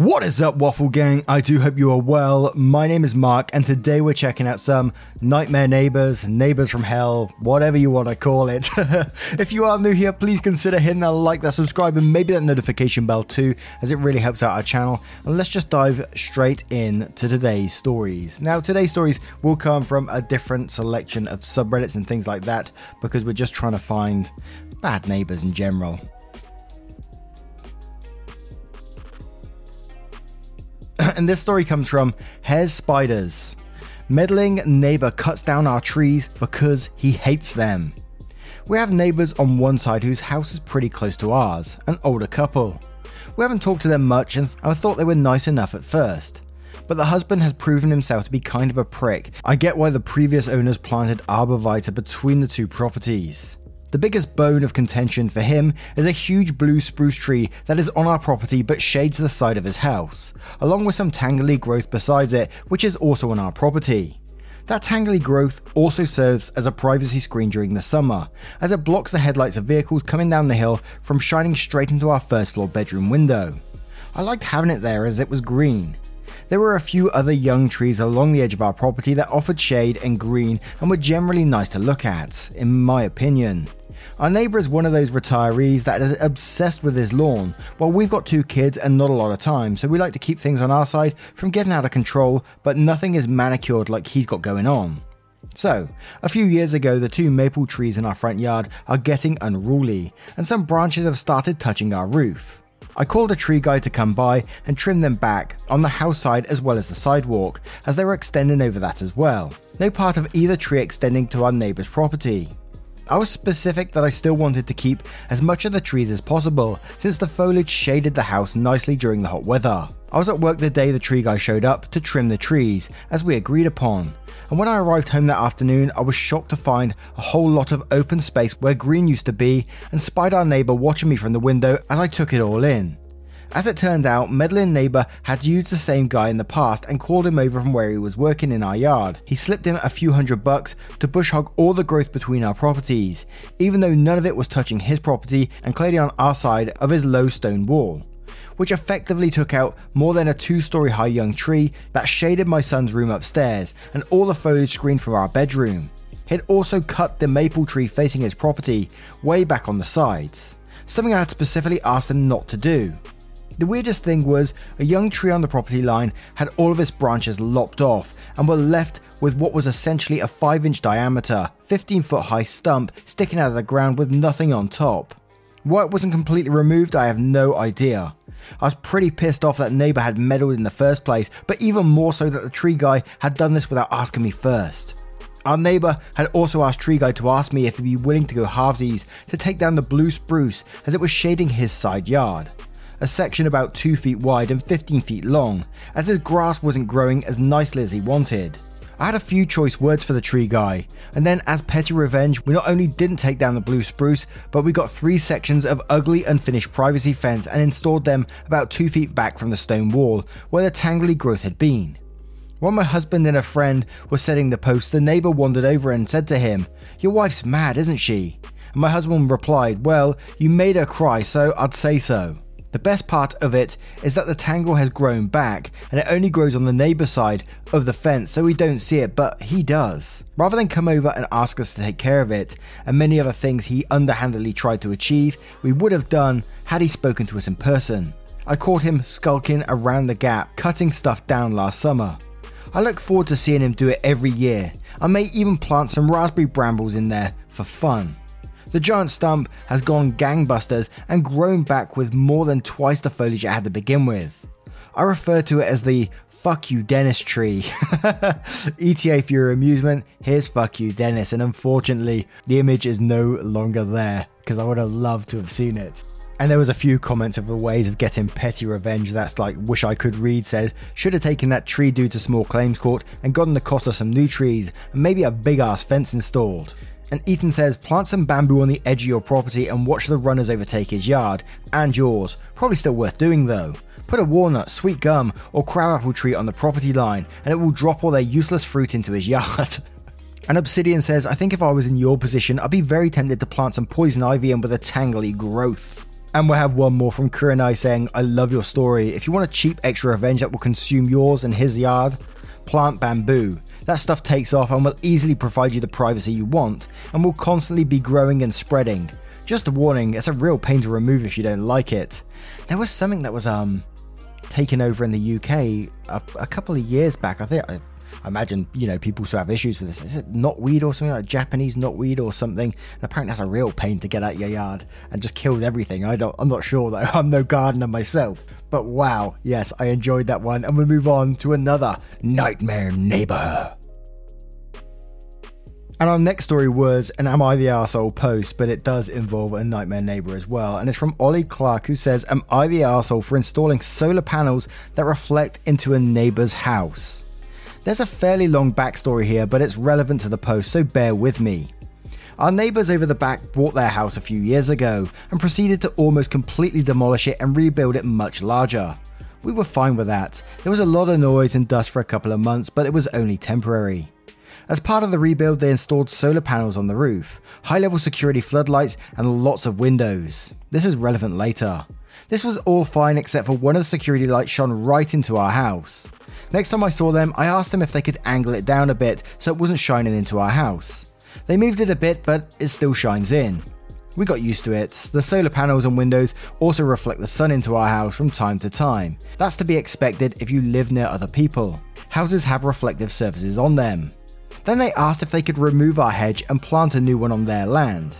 What is up, Waffle Gang? I do hope you are well. My name is Mark, and today we're checking out some Nightmare Neighbors, Neighbors from Hell, whatever you want to call it. if you are new here, please consider hitting that like, that subscribe, and maybe that notification bell too, as it really helps out our channel. And let's just dive straight in to today's stories. Now, today's stories will come from a different selection of subreddits and things like that, because we're just trying to find bad neighbors in general. and this story comes from Hares Spiders. Meddling neighbor cuts down our trees because he hates them. We have neighbors on one side whose house is pretty close to ours, an older couple. We haven't talked to them much and I thought they were nice enough at first. But the husband has proven himself to be kind of a prick. I get why the previous owners planted arborvitae between the two properties. The biggest bone of contention for him is a huge blue spruce tree that is on our property but shades the side of his house, along with some tangly growth besides it, which is also on our property. That tangly growth also serves as a privacy screen during the summer, as it blocks the headlights of vehicles coming down the hill from shining straight into our first floor bedroom window. I liked having it there as it was green. There were a few other young trees along the edge of our property that offered shade and green and were generally nice to look at, in my opinion. Our neighbour is one of those retirees that is obsessed with his lawn. Well, we've got two kids and not a lot of time, so we like to keep things on our side from getting out of control, but nothing is manicured like he's got going on. So, a few years ago, the two maple trees in our front yard are getting unruly, and some branches have started touching our roof. I called a tree guy to come by and trim them back on the house side as well as the sidewalk, as they were extending over that as well. No part of either tree extending to our neighbour's property. I was specific that I still wanted to keep as much of the trees as possible, since the foliage shaded the house nicely during the hot weather. I was at work the day the tree guy showed up to trim the trees, as we agreed upon. And when I arrived home that afternoon, I was shocked to find a whole lot of open space where green used to be, and spied our neighbour watching me from the window as I took it all in. As it turned out, meddling neighbour had used the same guy in the past and called him over from where he was working in our yard. He slipped him a few hundred bucks to bush hog all the growth between our properties, even though none of it was touching his property and clearly on our side of his low stone wall which effectively took out more than a two story high young tree that shaded my son's room upstairs and all the foliage screened from our bedroom. He'd also cut the maple tree facing his property way back on the sides, something I had specifically asked him not to do. The weirdest thing was a young tree on the property line had all of its branches lopped off and were left with what was essentially a 5 inch diameter, 15 foot high stump sticking out of the ground with nothing on top. Why it wasn't completely removed, I have no idea. I was pretty pissed off that neighbour had meddled in the first place, but even more so that the tree guy had done this without asking me first. Our neighbour had also asked Tree Guy to ask me if he'd be willing to go halvesies to take down the blue spruce as it was shading his side yard a section about 2 feet wide and 15 feet long, as his grass wasn't growing as nicely as he wanted. I had a few choice words for the tree guy, and then as petty revenge, we not only didn't take down the blue spruce, but we got three sections of ugly unfinished privacy fence and installed them about two feet back from the stone wall where the tangly growth had been. While my husband and a friend were setting the post, the neighbour wandered over and said to him, Your wife's mad, isn't she? And my husband replied, Well, you made her cry, so I'd say so. The best part of it is that the tangle has grown back and it only grows on the neighbour side of the fence so we don't see it, but he does. Rather than come over and ask us to take care of it, and many other things he underhandedly tried to achieve, we would have done had he spoken to us in person. I caught him skulking around the gap, cutting stuff down last summer. I look forward to seeing him do it every year. I may even plant some raspberry brambles in there for fun. The giant stump has gone gangbusters and grown back with more than twice the foliage it had to begin with. I refer to it as the fuck you Dennis tree. ETA for your amusement, here's fuck you Dennis, and unfortunately, the image is no longer there because I would have loved to have seen it. And there was a few comments of the ways of getting petty revenge. That's like wish I could read said, should have taken that tree dude to small claims court and gotten the cost of some new trees and maybe a big ass fence installed. And Ethan says plant some bamboo on the edge of your property and watch the runners overtake his yard and yours. Probably still worth doing though. Put a walnut, sweet gum, or crabapple tree on the property line and it will drop all their useless fruit into his yard. And Obsidian says, I think if I was in your position, I'd be very tempted to plant some poison ivy in with a tangly growth. And we'll have one more from Kurenai saying, I love your story. If you want a cheap extra revenge that will consume yours and his yard, plant bamboo. That stuff takes off and will easily provide you the privacy you want, and will constantly be growing and spreading. Just a warning, it's a real pain to remove if you don't like it. There was something that was um taken over in the UK a, a couple of years back. I think I imagine, you know, people still have issues with this. Is it knotweed or something like Japanese knotweed or something? And apparently that's a real pain to get out of your yard and just kills everything. I don't I'm not sure though. I'm no gardener myself. But wow, yes, I enjoyed that one. And we move on to another nightmare neighbor. And our next story was an Am I the Arsehole post, but it does involve a nightmare neighbor as well. And it's from Ollie Clark, who says, Am I the arsehole for installing solar panels that reflect into a neighbor's house? There's a fairly long backstory here, but it's relevant to the post, so bear with me. Our neighbours over the back bought their house a few years ago and proceeded to almost completely demolish it and rebuild it much larger. We were fine with that. There was a lot of noise and dust for a couple of months, but it was only temporary. As part of the rebuild, they installed solar panels on the roof, high level security floodlights, and lots of windows. This is relevant later. This was all fine except for one of the security lights shone right into our house. Next time I saw them, I asked them if they could angle it down a bit so it wasn't shining into our house. They moved it a bit, but it still shines in. We got used to it. The solar panels and windows also reflect the sun into our house from time to time. That's to be expected if you live near other people. Houses have reflective surfaces on them. Then they asked if they could remove our hedge and plant a new one on their land.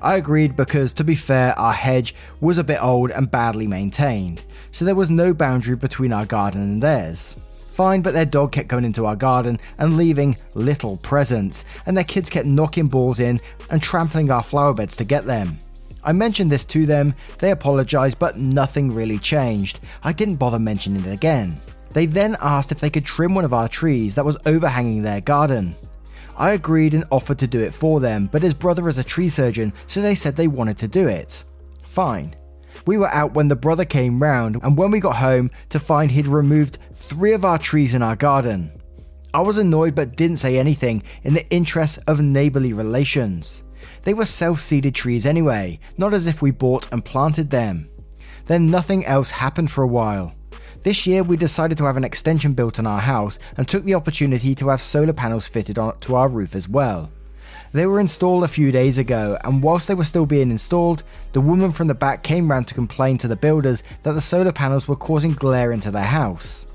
I agreed because, to be fair, our hedge was a bit old and badly maintained, so there was no boundary between our garden and theirs. Fine, but their dog kept coming into our garden and leaving little presents, and their kids kept knocking balls in and trampling our flower beds to get them. I mentioned this to them, they apologised, but nothing really changed. I didn't bother mentioning it again. They then asked if they could trim one of our trees that was overhanging their garden. I agreed and offered to do it for them, but his brother is a tree surgeon, so they said they wanted to do it. Fine. We were out when the brother came round, and when we got home, to find he'd removed three of our trees in our garden. I was annoyed but didn't say anything in the interest of neighbourly relations. They were self seeded trees anyway, not as if we bought and planted them. Then nothing else happened for a while. This year, we decided to have an extension built on our house and took the opportunity to have solar panels fitted onto our roof as well. They were installed a few days ago, and whilst they were still being installed, the woman from the back came round to complain to the builders that the solar panels were causing glare into their house.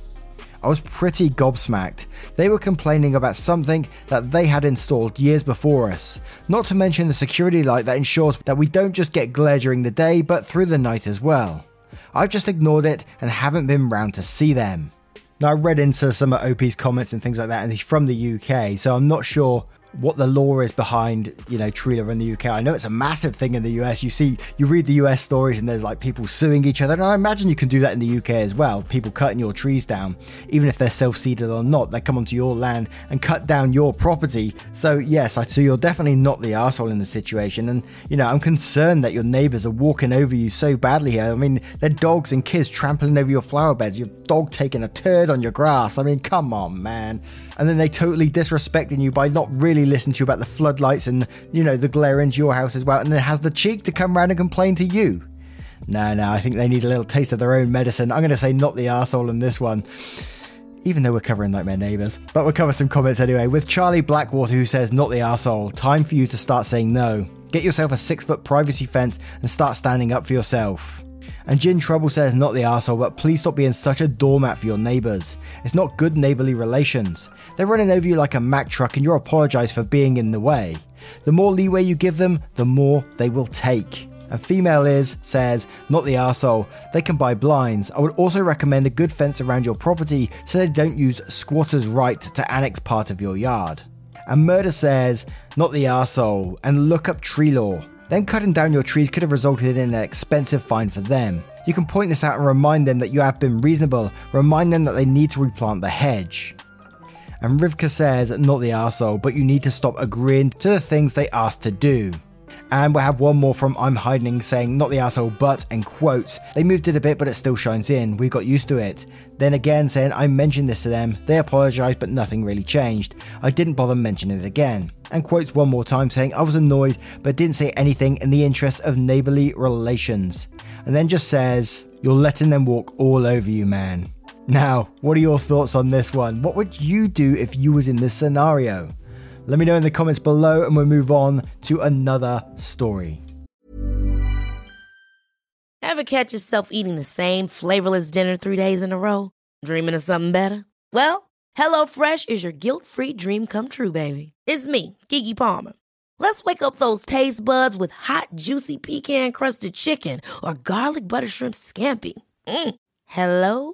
I was pretty gobsmacked. They were complaining about something that they had installed years before us, not to mention the security light that ensures that we don't just get glare during the day but through the night as well. I've just ignored it and haven't been round to see them. Now, I read into some of OP's comments and things like that, and he's from the UK, so I'm not sure what the law is behind you know tree in the UK. I know it's a massive thing in the US. You see, you read the US stories and there's like people suing each other, and I imagine you can do that in the UK as well. People cutting your trees down, even if they're self-seeded or not, they come onto your land and cut down your property. So yes, I, so you're definitely not the asshole in the situation, and you know I'm concerned that your neighbours are walking over you so badly here. I mean, they're dogs and kids trampling over your flower beds. Your dog taking a turd on your grass. I mean, come on, man. And then they totally disrespecting you by not really listen to you about the floodlights and, you know, the glare into your house as well, and then has the cheek to come round and complain to you. No, no, I think they need a little taste of their own medicine. I'm going to say not the arsehole in this one. Even though we're covering Nightmare Neighbours. But we'll cover some comments anyway. With Charlie Blackwater, who says, Not the arsehole. Time for you to start saying no. Get yourself a six foot privacy fence and start standing up for yourself. And Jin Trouble says, not the asshole, but please stop being such a doormat for your neighbours. It's not good neighbourly relations. They're running over you like a Mack truck and you apologise for being in the way. The more leeway you give them, the more they will take. And female is says, not the asshole. They can buy blinds. I would also recommend a good fence around your property so they don't use squatters' right to annex part of your yard. And murder says, not the asshole, and look up tree law. Then cutting down your trees could have resulted in an expensive fine for them. You can point this out and remind them that you have been reasonable, remind them that they need to replant the hedge. And Rivka says, not the arsehole, but you need to stop agreeing to the things they ask to do. And we have one more from I'm Hiding saying, not the asshole, but, in quotes, they moved it a bit, but it still shines in. We got used to it. Then again, saying, I mentioned this to them. They apologised, but nothing really changed. I didn't bother mentioning it again. And quotes one more time saying, I was annoyed, but didn't say anything in the interest of neighbourly relations. And then just says, You're letting them walk all over you, man. Now, what are your thoughts on this one? What would you do if you was in this scenario? Let me know in the comments below and we'll move on to another story. Ever catch yourself eating the same flavorless dinner three days in a row? Dreaming of something better? Well, HelloFresh is your guilt free dream come true, baby. It's me, Keke Palmer. Let's wake up those taste buds with hot, juicy pecan crusted chicken or garlic butter shrimp scampi. Mm. Hello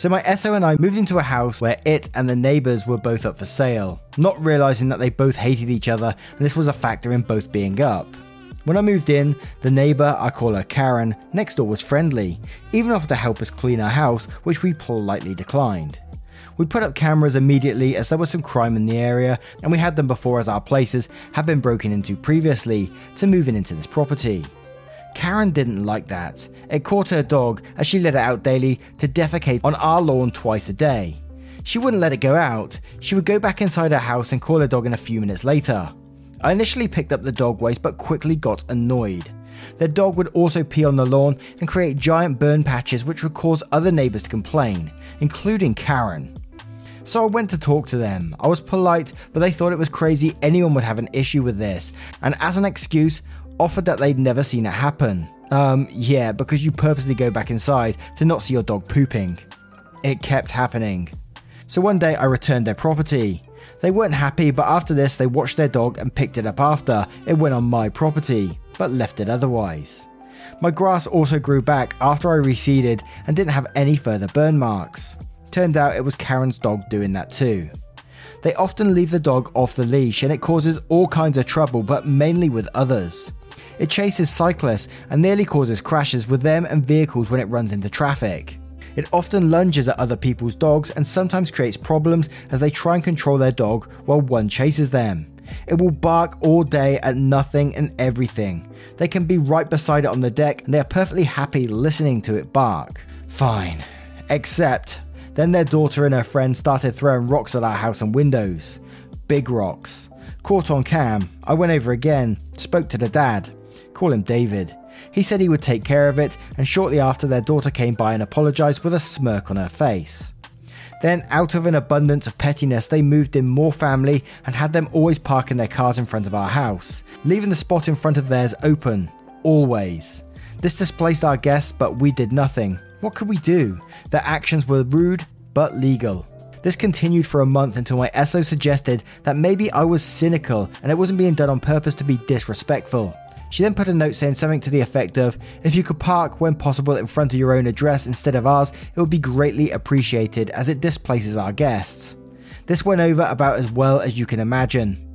So my SO and I moved into a house where it and the neighbours were both up for sale, not realising that they both hated each other and this was a factor in both being up. When I moved in, the neighbour, I call her Karen, next door was friendly, even offered to help us clean our house, which we politely declined. We put up cameras immediately as there was some crime in the area, and we had them before as our places had been broken into previously to moving into this property. Karen didn't like that. It caught her dog as she let it out daily to defecate on our lawn twice a day. She wouldn't let it go out. She would go back inside her house and call her dog in a few minutes later. I initially picked up the dog waste but quickly got annoyed. The dog would also pee on the lawn and create giant burn patches which would cause other neighbours to complain, including Karen. So I went to talk to them. I was polite, but they thought it was crazy anyone would have an issue with this, and as an excuse, offered that they'd never seen it happen. Um, yeah, because you purposely go back inside to not see your dog pooping. It kept happening. So one day I returned their property. They weren't happy, but after this, they watched their dog and picked it up after it went on my property, but left it otherwise. My grass also grew back after I reseeded and didn't have any further burn marks. Turned out it was Karen's dog doing that too. They often leave the dog off the leash and it causes all kinds of trouble, but mainly with others. It chases cyclists and nearly causes crashes with them and vehicles when it runs into traffic. It often lunges at other people's dogs and sometimes creates problems as they try and control their dog while one chases them. It will bark all day at nothing and everything. They can be right beside it on the deck and they are perfectly happy listening to it bark. Fine. Except, then their daughter and her friend started throwing rocks at our house and windows. Big rocks. Caught on cam, I went over again, spoke to the dad. Call him David. He said he would take care of it, and shortly after, their daughter came by and apologised with a smirk on her face. Then, out of an abundance of pettiness, they moved in more family and had them always parking their cars in front of our house, leaving the spot in front of theirs open. Always. This displaced our guests, but we did nothing. What could we do? Their actions were rude, but legal. This continued for a month until my SO suggested that maybe I was cynical and it wasn't being done on purpose to be disrespectful. She then put a note saying something to the effect of If you could park when possible in front of your own address instead of ours, it would be greatly appreciated as it displaces our guests. This went over about as well as you can imagine.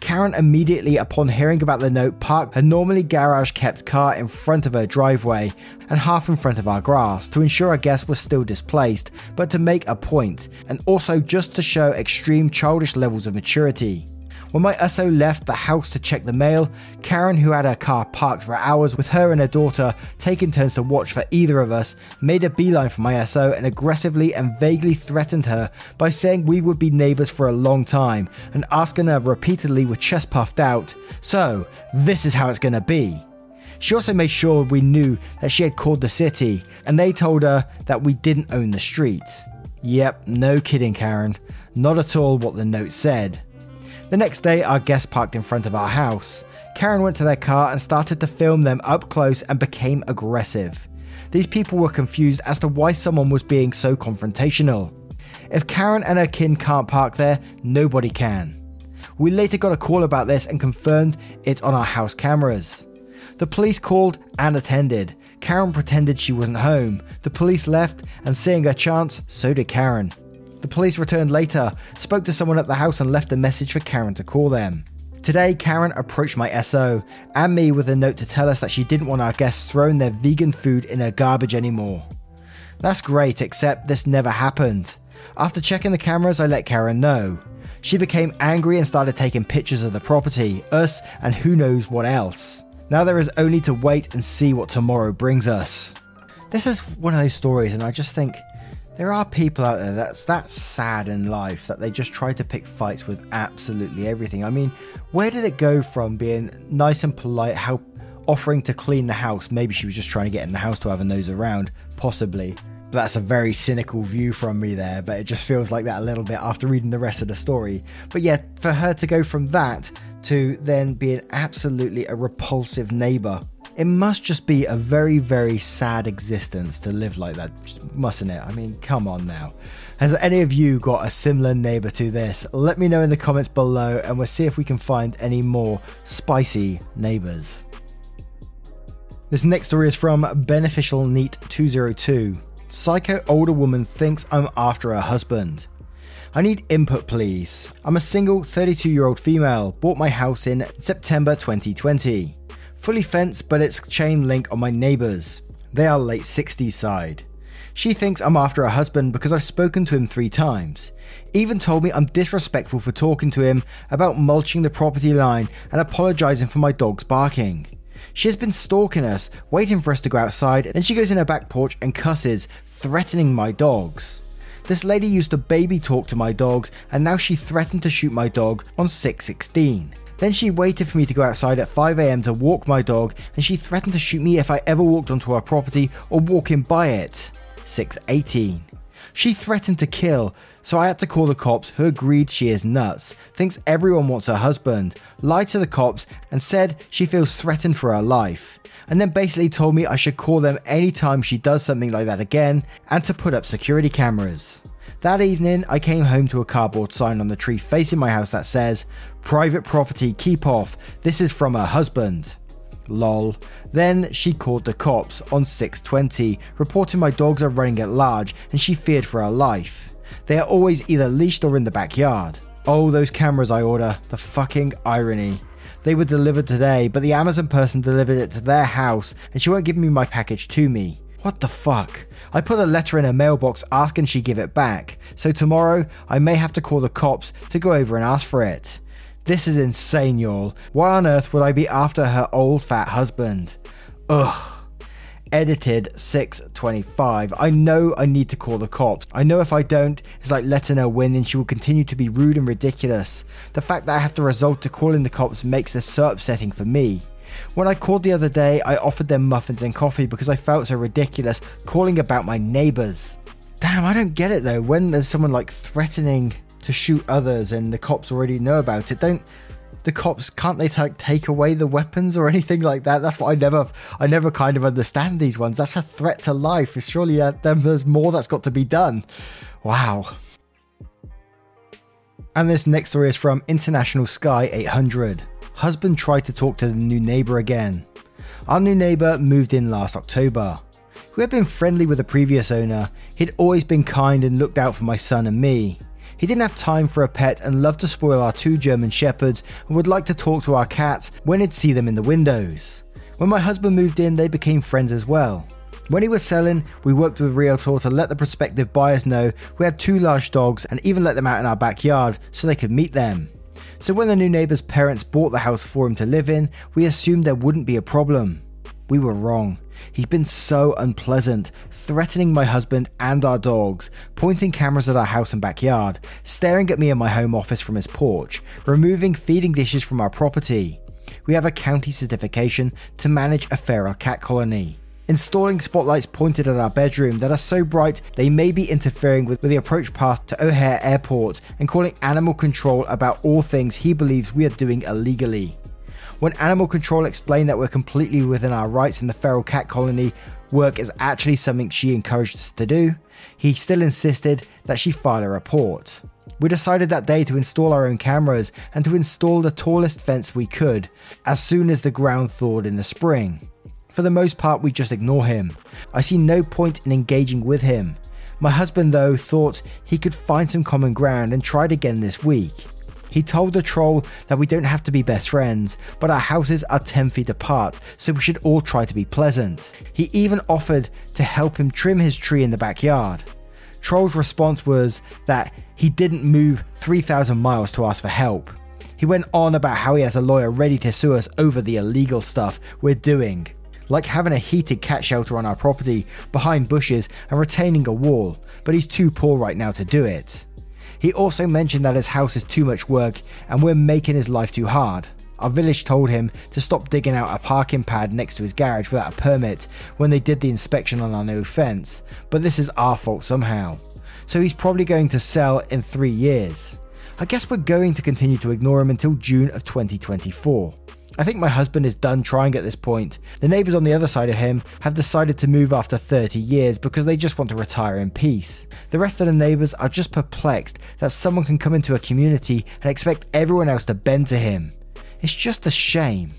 Karen immediately upon hearing about the note parked her normally garage kept car in front of her driveway and half in front of our grass to ensure our guests were still displaced, but to make a point, and also just to show extreme childish levels of maturity. When my SO left the house to check the mail, Karen, who had her car parked for hours with her and her daughter taking turns to watch for either of us, made a beeline for my SO and aggressively and vaguely threatened her by saying we would be neighbours for a long time and asking her repeatedly with chest puffed out, So, this is how it's gonna be. She also made sure we knew that she had called the city, and they told her that we didn't own the street. Yep, no kidding, Karen. Not at all what the note said. The next day, our guests parked in front of our house. Karen went to their car and started to film them up close and became aggressive. These people were confused as to why someone was being so confrontational. If Karen and her kin can't park there, nobody can. We later got a call about this and confirmed it's on our house cameras. The police called and attended. Karen pretended she wasn't home. The police left, and seeing a chance, so did Karen. The police returned later, spoke to someone at the house, and left a message for Karen to call them. Today, Karen approached my SO and me with a note to tell us that she didn't want our guests throwing their vegan food in her garbage anymore. That's great, except this never happened. After checking the cameras, I let Karen know. She became angry and started taking pictures of the property, us, and who knows what else. Now there is only to wait and see what tomorrow brings us. This is one of those stories, and I just think there are people out there that's that sad in life that they just try to pick fights with absolutely everything. I mean, where did it go from being nice and polite, how offering to clean the house? Maybe she was just trying to get in the house to have a nose around, possibly. But that's a very cynical view from me there, but it just feels like that a little bit after reading the rest of the story. But yeah, for her to go from that to then being absolutely a repulsive neighbor it must just be a very, very sad existence to live like that, mustn't it? I mean, come on now. Has any of you got a similar neighbor to this? Let me know in the comments below and we'll see if we can find any more spicy neighbors. This next story is from Beneficial Neat 202. Psycho older woman thinks I'm after her husband. I need input, please. I'm a single 32 year old female, bought my house in September 2020. Fully fenced, but it's chain link on my neighbours. They are late 60s side. She thinks I'm after her husband because I've spoken to him three times. Even told me I'm disrespectful for talking to him about mulching the property line and apologising for my dog's barking. She has been stalking us, waiting for us to go outside, and then she goes in her back porch and cusses, threatening my dogs. This lady used to baby talk to my dogs, and now she threatened to shoot my dog on 616. Then she waited for me to go outside at 5am to walk my dog, and she threatened to shoot me if I ever walked onto her property or walking by it. 618. She threatened to kill, so I had to call the cops, who agreed she is nuts, thinks everyone wants her husband, lied to the cops, and said she feels threatened for her life. And then basically told me I should call them anytime she does something like that again and to put up security cameras. That evening, I came home to a cardboard sign on the tree facing my house that says, Private property, keep off. This is from her husband. Lol. Then she called the cops on 620, reporting my dogs are running at large and she feared for her life. They are always either leashed or in the backyard. Oh, those cameras I order. The fucking irony. They were delivered today, but the Amazon person delivered it to their house and she won't give me my package to me. What the fuck? I put a letter in her mailbox asking she give it back, so tomorrow I may have to call the cops to go over and ask for it. This is insane, y'all. Why on earth would I be after her old fat husband? Ugh. Edited 625. I know I need to call the cops. I know if I don't, it's like letting her win and she will continue to be rude and ridiculous. The fact that I have to resort to calling the cops makes this so upsetting for me. When I called the other day, I offered them muffins and coffee because I felt so ridiculous calling about my neighbours. Damn, I don't get it though. When there's someone like threatening to shoot others and the cops already know about it, don't the cops can't they t- take away the weapons or anything like that? That's what I never I never kind of understand these ones. That's a threat to life. Surely uh, then there's more that's got to be done. Wow. And this next story is from International Sky 800 husband tried to talk to the new neighbour again. Our new neighbour moved in last October. We had been friendly with the previous owner, he'd always been kind and looked out for my son and me. He didn't have time for a pet and loved to spoil our two German shepherds and would like to talk to our cats when he'd see them in the windows. When my husband moved in, they became friends as well. When he was selling, we worked with Realtor to let the prospective buyers know we had two large dogs and even let them out in our backyard so they could meet them. So when the new neighbour's parents bought the house for him to live in, we assumed there wouldn't be a problem. We were wrong. He's been so unpleasant, threatening my husband and our dogs, pointing cameras at our house and backyard, staring at me in my home office from his porch, removing feeding dishes from our property. We have a county certification to manage a feral cat colony. Installing spotlights pointed at our bedroom that are so bright they may be interfering with, with the approach path to O'Hare Airport and calling animal control about all things he believes we are doing illegally. When Animal Control explained that we're completely within our rights in the feral cat colony, work is actually something she encouraged us to do, he still insisted that she file a report. We decided that day to install our own cameras and to install the tallest fence we could as soon as the ground thawed in the spring. For the most part, we just ignore him. I see no point in engaging with him. My husband, though, thought he could find some common ground and tried again this week. He told the troll that we don't have to be best friends, but our houses are 10 feet apart, so we should all try to be pleasant. He even offered to help him trim his tree in the backyard. Troll's response was that he didn't move 3,000 miles to ask for help. He went on about how he has a lawyer ready to sue us over the illegal stuff we're doing like having a heated cat shelter on our property behind bushes and retaining a wall, but he's too poor right now to do it. He also mentioned that his house is too much work and we're making his life too hard. Our village told him to stop digging out a parking pad next to his garage without a permit when they did the inspection on our new fence, but this is our fault somehow. So he's probably going to sell in three years. I guess we're going to continue to ignore him until June of 2024. I think my husband is done trying at this point. The neighbours on the other side of him have decided to move after 30 years because they just want to retire in peace. The rest of the neighbours are just perplexed that someone can come into a community and expect everyone else to bend to him. It's just a shame.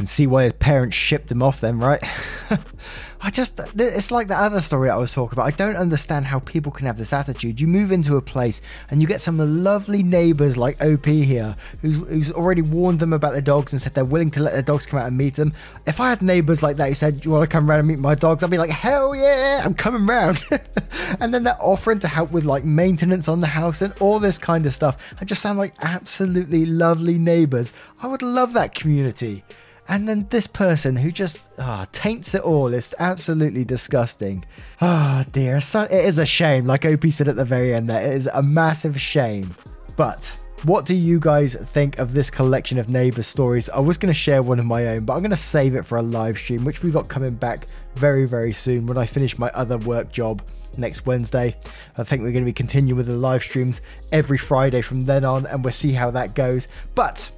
Can see why his parents shipped him off then, right? I just, it's like the other story I was talking about. I don't understand how people can have this attitude. You move into a place and you get some lovely neighbours like OP here, who's, who's already warned them about their dogs and said they're willing to let their dogs come out and meet them. If I had neighbours like that who said, You want to come around and meet my dogs? I'd be like, Hell yeah, I'm coming round. and then they're offering to help with like maintenance on the house and all this kind of stuff. I just sound like absolutely lovely neighbours. I would love that community. And then this person who just oh, taints it all is absolutely disgusting. Oh dear, so, it is a shame. Like OP said at the very end, there it is a massive shame. But what do you guys think of this collection of neighbor stories? I was going to share one of my own, but I'm going to save it for a live stream, which we've got coming back very, very soon when I finish my other work job next Wednesday. I think we're going to be continuing with the live streams every Friday from then on, and we'll see how that goes. But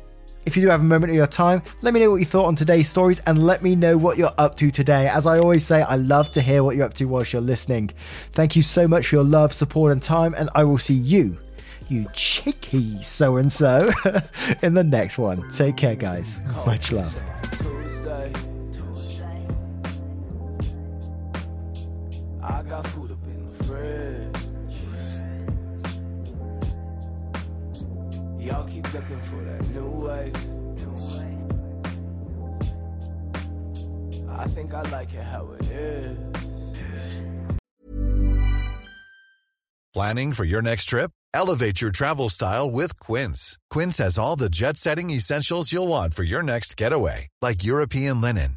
if you do have a moment of your time, let me know what you thought on today's stories and let me know what you're up to today. As I always say, I love to hear what you're up to whilst you're listening. Thank you so much for your love, support, and time, and I will see you, you cheeky so and so, in the next one. Take care, guys. Much love. Y'all keep looking for that new wave. I think I like it how it is. Planning for your next trip? Elevate your travel style with Quince. Quince has all the jet setting essentials you'll want for your next getaway, like European linen,